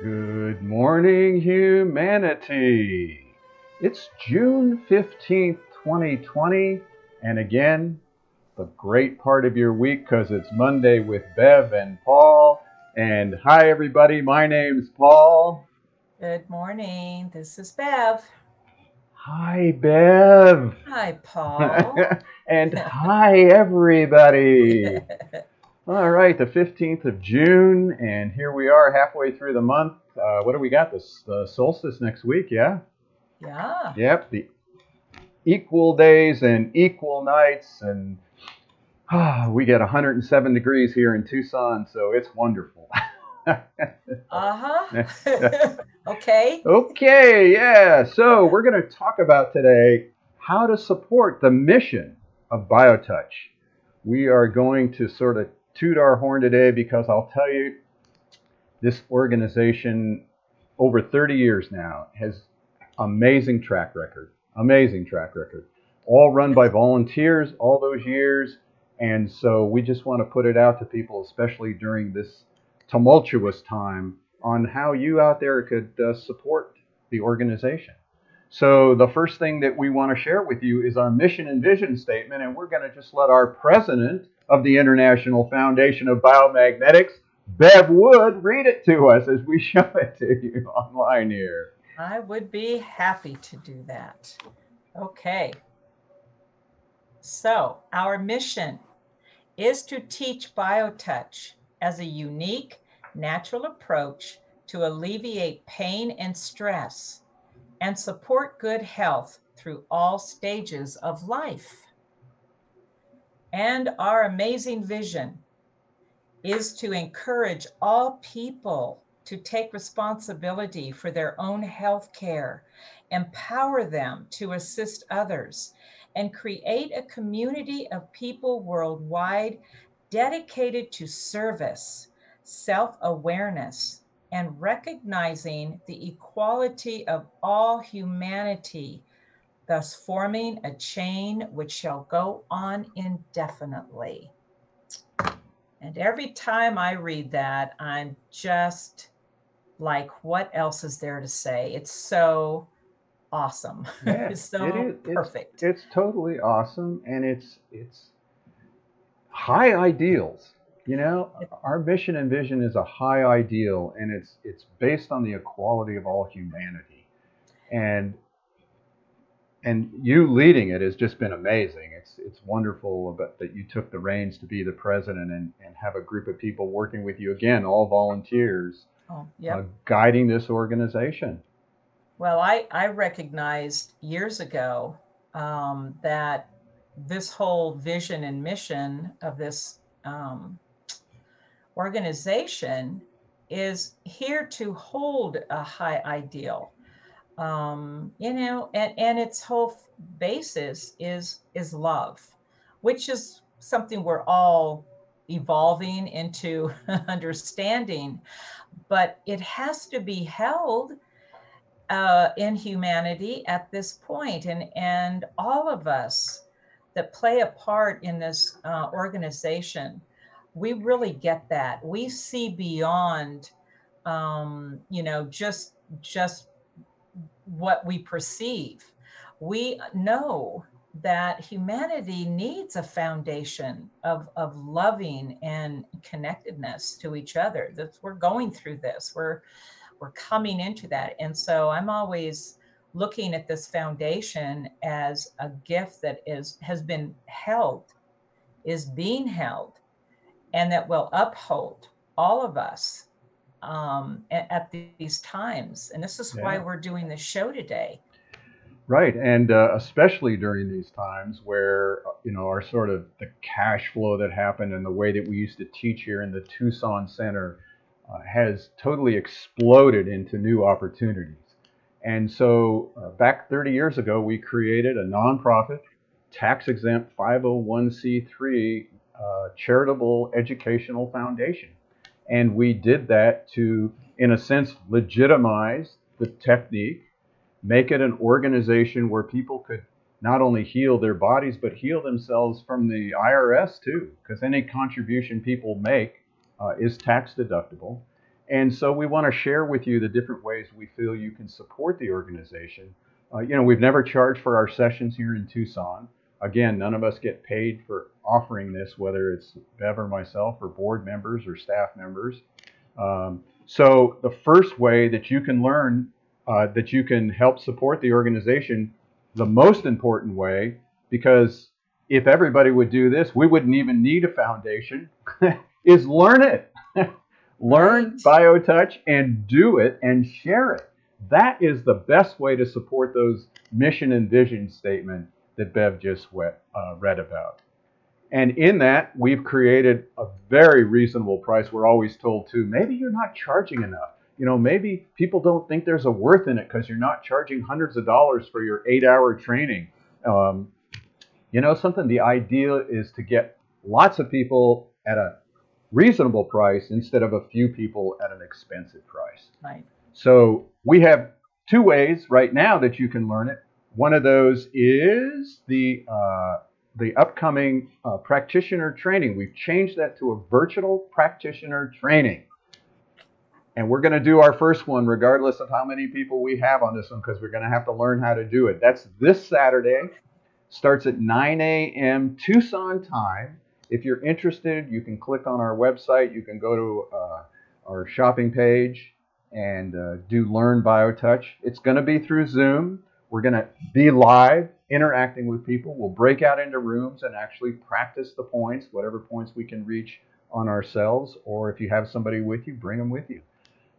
Good morning, humanity. It's June 15th, 2020, and again, the great part of your week because it's Monday with Bev and Paul. And hi, everybody, my name's Paul. Good morning. This is Bev. Hi, Bev. Hi, Paul. and hi, everybody. All right, the 15th of June, and here we are halfway through the month. Uh, what do we got? This the solstice next week, yeah? Yeah. Yep, the equal days and equal nights, and ah, we get 107 degrees here in Tucson, so it's wonderful. uh huh. okay. Okay, yeah. So we're going to talk about today how to support the mission of BioTouch. We are going to sort of toot our horn today because I'll tell you, this organization, over 30 years now, has amazing track record. Amazing track record. All run by volunteers all those years. And so we just want to put it out to people, especially during this tumultuous time, on how you out there could uh, support the organization. So, the first thing that we want to share with you is our mission and vision statement, and we're going to just let our president of the International Foundation of Biomagnetics, Bev Wood, read it to us as we show it to you online here. I would be happy to do that. Okay. So, our mission is to teach BioTouch as a unique, natural approach to alleviate pain and stress and support good health through all stages of life. And our amazing vision is to encourage all people to take responsibility for their own health care, empower them to assist others, and create a community of people worldwide dedicated to service, self awareness, and recognizing the equality of all humanity, thus forming a chain which shall go on indefinitely. And every time I read that, I'm just like, what else is there to say? It's so awesome. Yeah, it's so it is. perfect. It's, it's totally awesome, and it's it's high ideals. You know, our mission and vision is a high ideal, and it's it's based on the equality of all humanity, and and you leading it has just been amazing. It's it's wonderful about, that you took the reins to be the president and, and have a group of people working with you again, all volunteers, oh, yep. uh, guiding this organization. Well, I I recognized years ago um, that this whole vision and mission of this um, organization is here to hold a high ideal um, you know and, and its whole basis is is love which is something we're all evolving into understanding but it has to be held uh, in humanity at this point and and all of us that play a part in this uh, organization we really get that. We see beyond, um, you know, just just what we perceive. We know that humanity needs a foundation of, of loving and connectedness to each other. That we're going through this. We're we're coming into that. And so I'm always looking at this foundation as a gift that is has been held, is being held and that will uphold all of us um, at, at, these times. And this is yeah. why we're doing this show today. Right, and uh, especially during these times where uh, you know our sort of the cash flow that happened and the way that we used to teach here in the Tucson Center uh, has totally exploded into new opportunities. And so, uh, back 30 years ago, we created a nonprofit, tax exempt 501c3 uh, charitable educational foundation. And we did that to, in a sense, legitimize the technique, make it an organization where people could not only heal their bodies, but heal themselves from the IRS too, because any contribution people make uh, is tax deductible. And so we want to share with you the different ways we feel you can support the organization. Uh, you know, we've never charged for our sessions here in Tucson. Again, none of us get paid for offering this, whether it's Bev or myself or board members or staff members. Um, so the first way that you can learn uh, that you can help support the organization, the most important way, because if everybody would do this, we wouldn't even need a foundation, is learn it. learn. BioTouch and do it and share it. That is the best way to support those mission and vision statement that Bev just uh, read about. And in that, we've created a very reasonable price. We're always told too, maybe you're not charging enough. You know, maybe people don't think there's a worth in it because you're not charging hundreds of dollars for your eight-hour training. Um, you know, something. The idea is to get lots of people at a reasonable price instead of a few people at an expensive price. Right. So we have two ways right now that you can learn it. One of those is the uh, the upcoming uh, practitioner training. We've changed that to a virtual practitioner training, and we're going to do our first one regardless of how many people we have on this one because we're going to have to learn how to do it. That's this Saturday. Starts at 9 a.m. Tucson time. If you're interested, you can click on our website. You can go to uh, our shopping page and uh, do Learn BioTouch. It's going to be through Zoom. We're going to be live, interacting with people. We'll break out into rooms and actually practice the points, whatever points we can reach on ourselves. Or if you have somebody with you, bring them with you.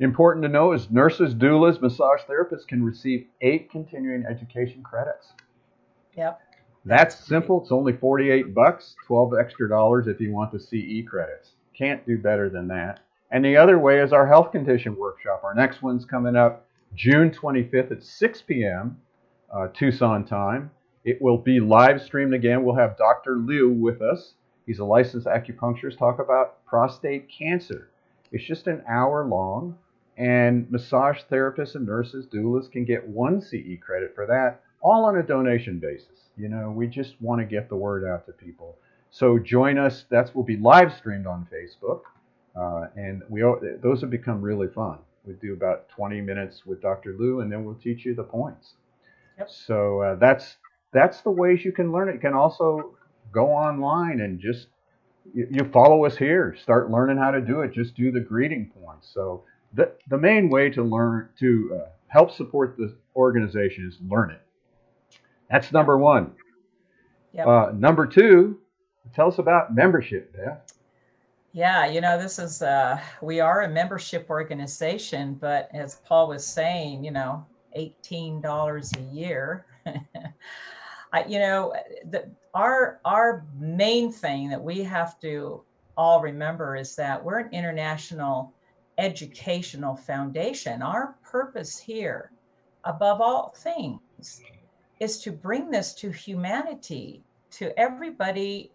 Important to know is nurses, doulas, massage therapists can receive eight continuing education credits. Yep. That's simple. It's only 48 bucks, 12 extra dollars if you want the CE credits. Can't do better than that. And the other way is our health condition workshop. Our next one's coming up June 25th at 6 p.m. Uh, Tucson time. It will be live streamed again. We'll have Dr. Liu with us. He's a licensed acupuncturist. Talk about prostate cancer. It's just an hour long, and massage therapists and nurses, doulas can get one CE credit for that, all on a donation basis. You know, we just want to get the word out to people. So join us. That will be live streamed on Facebook, uh, and we those have become really fun. We do about 20 minutes with Dr. Liu, and then we'll teach you the points. Yep. So uh, that's that's the ways you can learn it. You can also go online and just you, you follow us here. Start learning how to do it. Just do the greeting points. So the the main way to learn to uh, help support the organization is learn it. That's number one. Yep. Uh, number two, tell us about membership, Bev. Yeah, you know, this is uh we are a membership organization, but as Paul was saying, you know, $18 a year. I you know, the our our main thing that we have to all remember is that we're an international educational foundation. Our purpose here, above all things, is to bring this to humanity, to everybody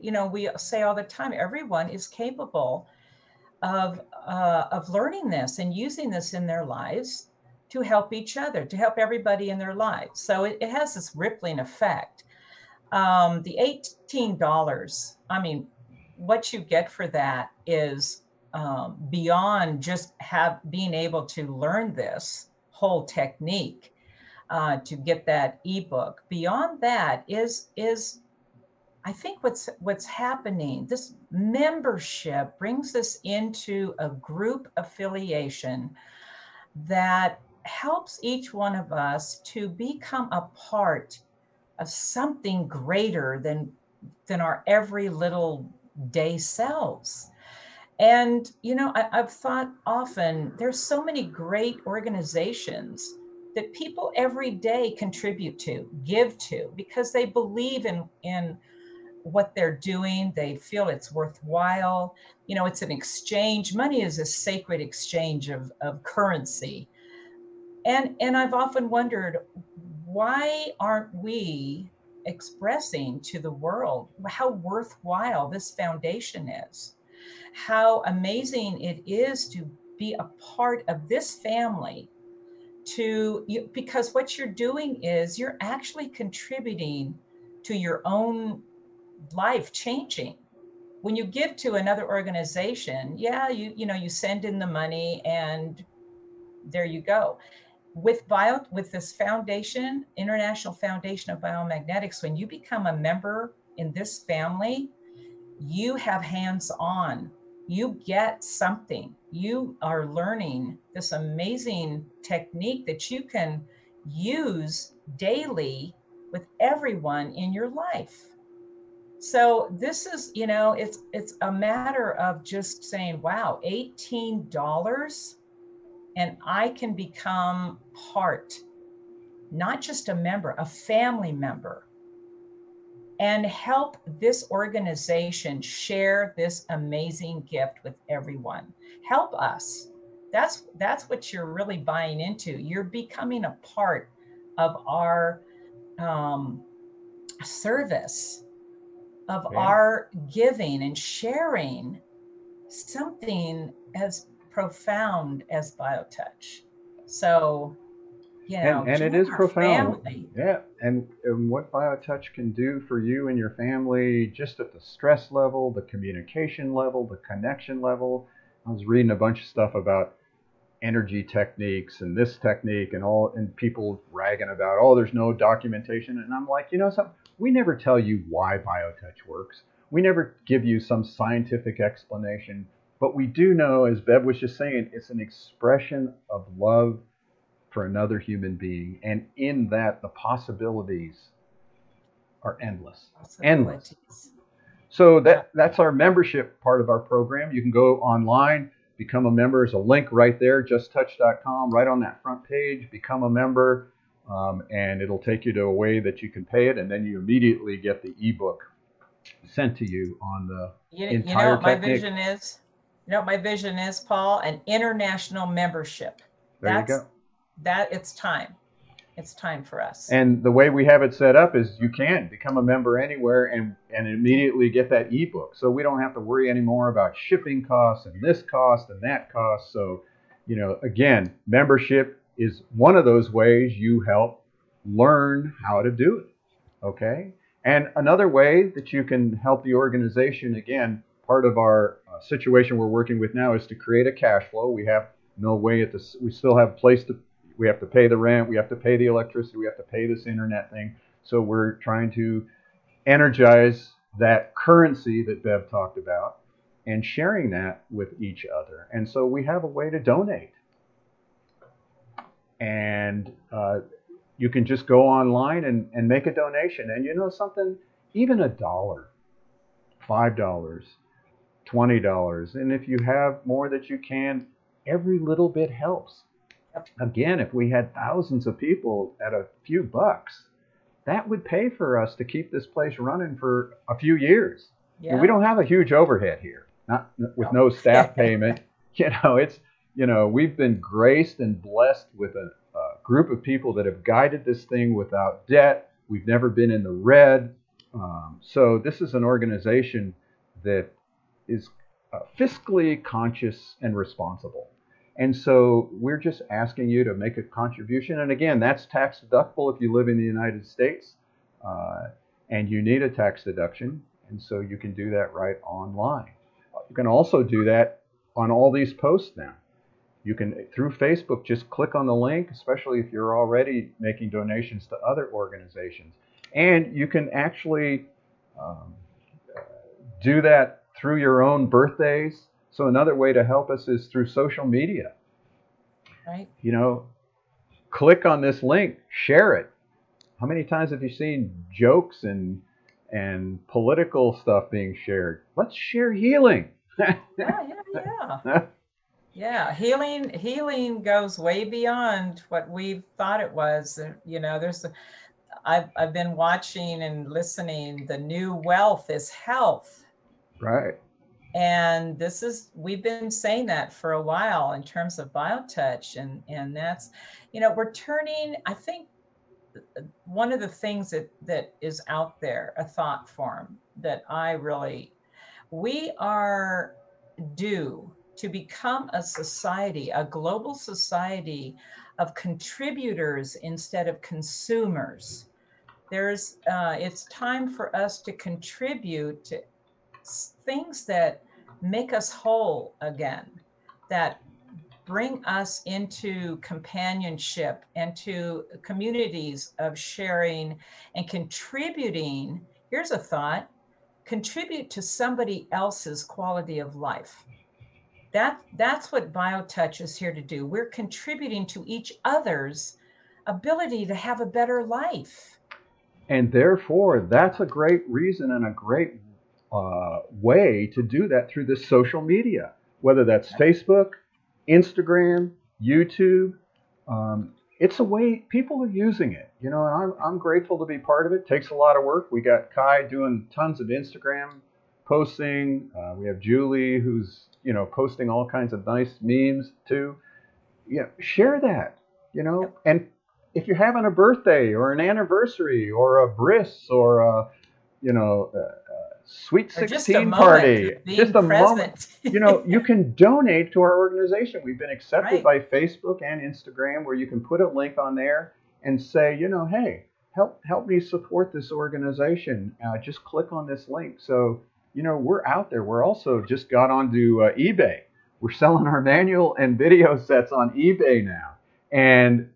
you know we say all the time everyone is capable of uh, of learning this and using this in their lives to help each other to help everybody in their lives. So it, it has this rippling effect. Um, the $18 i mean what you get for that is um, beyond just have being able to learn this whole technique uh, to get that ebook. Beyond that is is I think what's what's happening, this membership brings us into a group affiliation that helps each one of us to become a part of something greater than than our every little day selves. And you know, I, I've thought often there's so many great organizations that people every day contribute to, give to, because they believe in in what they're doing. They feel it's worthwhile. You know, it's an exchange. Money is a sacred exchange of, of currency. And and I've often wondered why aren't we expressing to the world how worthwhile this foundation is? How amazing it is to be a part of this family to you because what you're doing is you're actually contributing to your own life changing when you give to another organization, yeah, you you know you send in the money and there you go. With bio with this foundation, International Foundation of Biomagnetics, when you become a member in this family, you have hands on. You get something. You are learning this amazing technique that you can use daily with everyone in your life so this is you know it's it's a matter of just saying wow $18 and i can become part not just a member a family member and help this organization share this amazing gift with everyone. Help us. That's that's what you're really buying into. You're becoming a part of our um, service of yeah. our giving and sharing. Something as profound as biotouch. So, you know, and, and it is profound. Family. Yeah, and, and what biotouch can do for you and your family, just at the stress level, the communication level, the connection level. I was reading a bunch of stuff about energy techniques and this technique and all and people ragging about oh there's no documentation and i'm like you know something we never tell you why biotouch works we never give you some scientific explanation but we do know as bev was just saying it's an expression of love for another human being. And in that the possibilities are endless. Endless. So that that's our membership part of our program. You can go online Become a member. There's a link right there, justtouch.com, right on that front page. Become a member, um, and it'll take you to a way that you can pay it, and then you immediately get the ebook sent to you on the you, entire you know what technique. my vision is you know what my vision is paul an international membership there That's, you go that it's time it's time for us. And the way we have it set up is you can become a member anywhere and, and immediately get that ebook. So we don't have to worry anymore about shipping costs and this cost and that cost. So, you know, again, membership is one of those ways you help learn how to do it. Okay? And another way that you can help the organization, again, part of our uh, situation we're working with now is to create a cash flow. We have no way at this, we still have a place to we have to pay the rent, we have to pay the electricity, we have to pay this internet thing. So we're trying to energize that currency that Bev talked about and sharing that with each other. And so we have a way to donate. And uh, you can just go online and, and make a donation. And you know something? Even a dollar, $5, $20. And if you have more that you can, every little bit helps. Again, if we had thousands of people at a few bucks, that would pay for us to keep this place running for a few years. Yeah. And we don't have a huge overhead here, not with no, no staff payment. You know, it's you know we've been graced and blessed with a, a, group of people that have guided this thing without debt. We've never been in the red. Um, so this is an organization that is uh, fiscally conscious and responsible. And so we're just asking you to make a contribution. And again, that's tax deductible if you live in the United States uh, and you need a tax deduction. And so you can do that right online. You can also do that on all these posts now. You can, through Facebook, just click on the link, especially if you're already making donations to other organizations. And you can actually um, do that through your own birthdays so another way to help us is through social media. Right. You know, click on this link, share it. How many times have you seen jokes and and political stuff being shared? Let's share healing. yeah, yeah, yeah. yeah, healing healing goes way beyond what we thought it was. You know, there's a, I've I've been watching and listening. The new wealth is health. Right. And this is we've been saying that for a while in terms of biotouch and and that's you know we're turning i think one of the things that that is out there a thought form that i really we are due to become a society a global society of contributors instead of consumers. There's uh, it's time for us to contribute to things that make us whole again, that bring us into companionship and to communities of sharing and contributing. Here's a thought contribute to somebody else's quality of life. That, that's what BioTouch is here to do. We're contributing to each other's ability to have a better life. And therefore, that's a great reason and a great uh, way to do that through the social media, whether that's Facebook, Instagram, YouTube. Um, it's a way people are using it, you know, and I'm, I'm grateful to be part of it. it. Takes a lot of work. We got Kai doing tons of Instagram posting. Uh, we have Julie who's, you know, posting all kinds of nice memes too. Know, share that, you know, and if you're having a birthday or an anniversary or a bris or a, you know, a, sweet 16 party, just a present. moment, you know, you can donate to our organization. We've been accepted right. by Facebook and Instagram where you can put a link on there and say, you know, hey, help help me support this organization. Uh, just click on this link. So, you know, we're out there. We're also just got onto uh, eBay. We're selling our manual and video sets on eBay now. And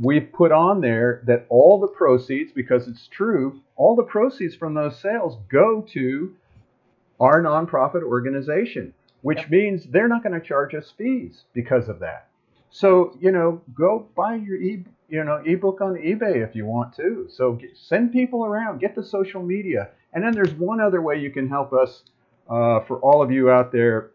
we've put on there that all the proceeds, because it's true, all the proceeds from those sales go to our nonprofit organization, which yep. means they're not going to charge us fees because of that. So you know, go buy your e you know ebook on eBay if you want to. So get, send people around, get the social media, and then there's one other way you can help us uh, for all of you out there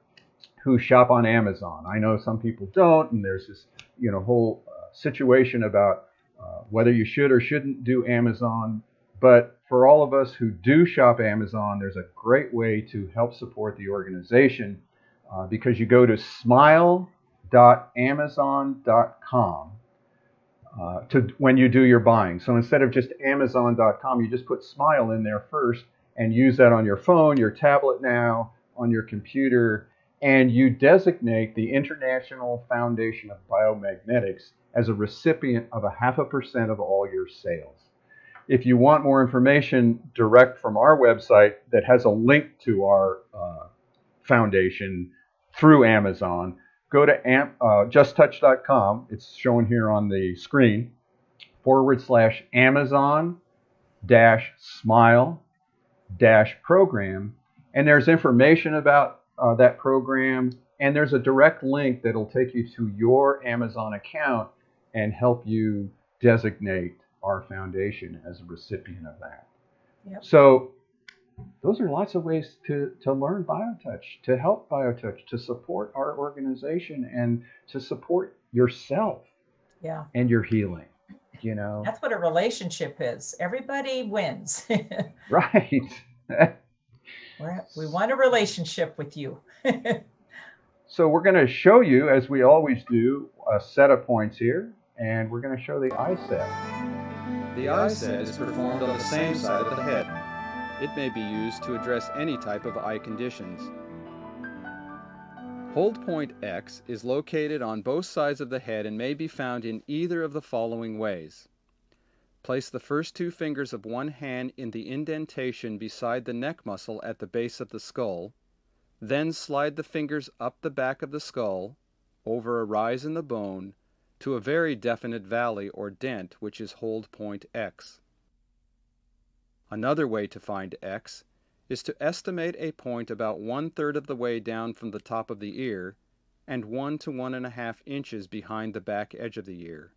who shop on Amazon. I know some people don't, and there's this you know whole situation about uh, whether you should or shouldn't do Amazon. But for all of us who do shop Amazon, there's a great way to help support the organization uh, because you go to smile.amazon.com uh, to when you do your buying. So instead of just amazon.com, you just put smile in there first and use that on your phone, your tablet now, on your computer, and you designate the International Foundation of Biomagnetics as a recipient of a half a percent of all your sales. If you want more information direct from our website that has a link to our uh, foundation through Amazon, go to amp, uh, justtouch.com. It's shown here on the screen forward slash Amazon dash smile dash program. And there's information about uh, that program. And there's a direct link that'll take you to your Amazon account and help you designate our foundation as a recipient of that. Yep. So those are lots of ways to, to learn BioTouch, to help BioTouch, to support our organization and to support yourself yeah. and your healing. You know, that's what a relationship is. Everybody wins. right. We're, we want a relationship with you. so we're going to show you, as we always do, a set of points here and we're going to show the eye set. The eye set is performed on the same side of the head. It may be used to address any type of eye conditions. Hold point X is located on both sides of the head and may be found in either of the following ways. Place the first two fingers of one hand in the indentation beside the neck muscle at the base of the skull, then slide the fingers up the back of the skull, over a rise in the bone, to a very definite valley or dent which is hold point x. Another way to find x is to estimate a point about one-third of the way down from the top of the ear and one to one and a half inches behind the back edge of the ear.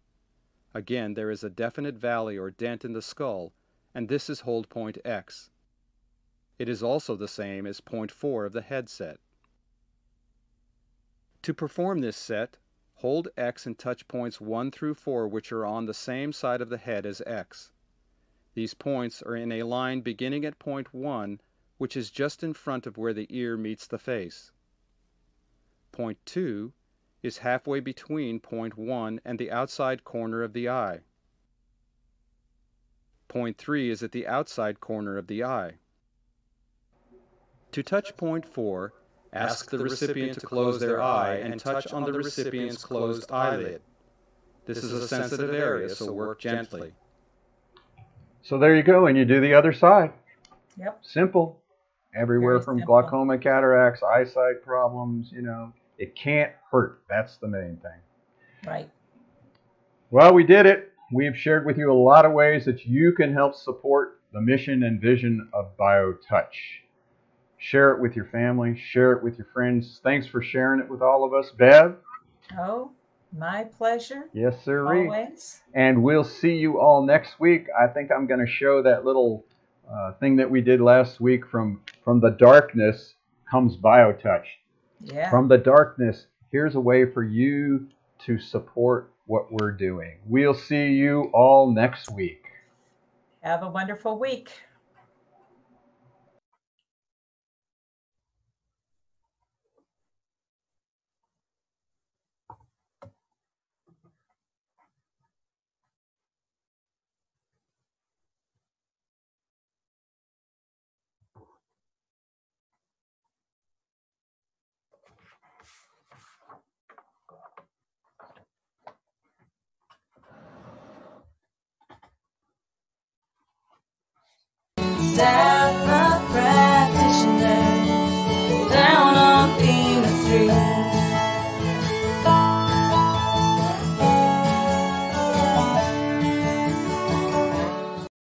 Again, there is a definite valley or dent in the skull, and this is hold point x. It is also the same as point 4 of the head set. To perform this set, Hold X and touch points 1 through 4 which are on the same side of the head as X. These points are in a line beginning at point 1 which is just in front of where the ear meets the face. Point 2 is halfway between point 1 and the outside corner of the eye. Point 3 is at the outside corner of the eye. To touch point 4, Ask the recipient to close their eye and touch on the recipient's closed eyelid. This is a sensitive area, so work gently. So there you go, and you do the other side. Yep. Simple. everywhere Very from simple. glaucoma, cataracts, eyesight problems. You know, it can't hurt. That's the main thing. Right. Well, we did it. We've shared with you a lot of ways that you can help support the mission and vision of BioTouch. Share it with your family, share it with your friends. Thanks for sharing it with all of us. Bev? Oh, my pleasure. Yes, sir. Always. And we'll see you all next week. I think I'm going to show that little uh, thing that we did last week from, from the darkness comes BioTouch. Yeah. From the darkness, here's a way for you to support what we're doing. We'll see you all next week. Have a wonderful week. Sad.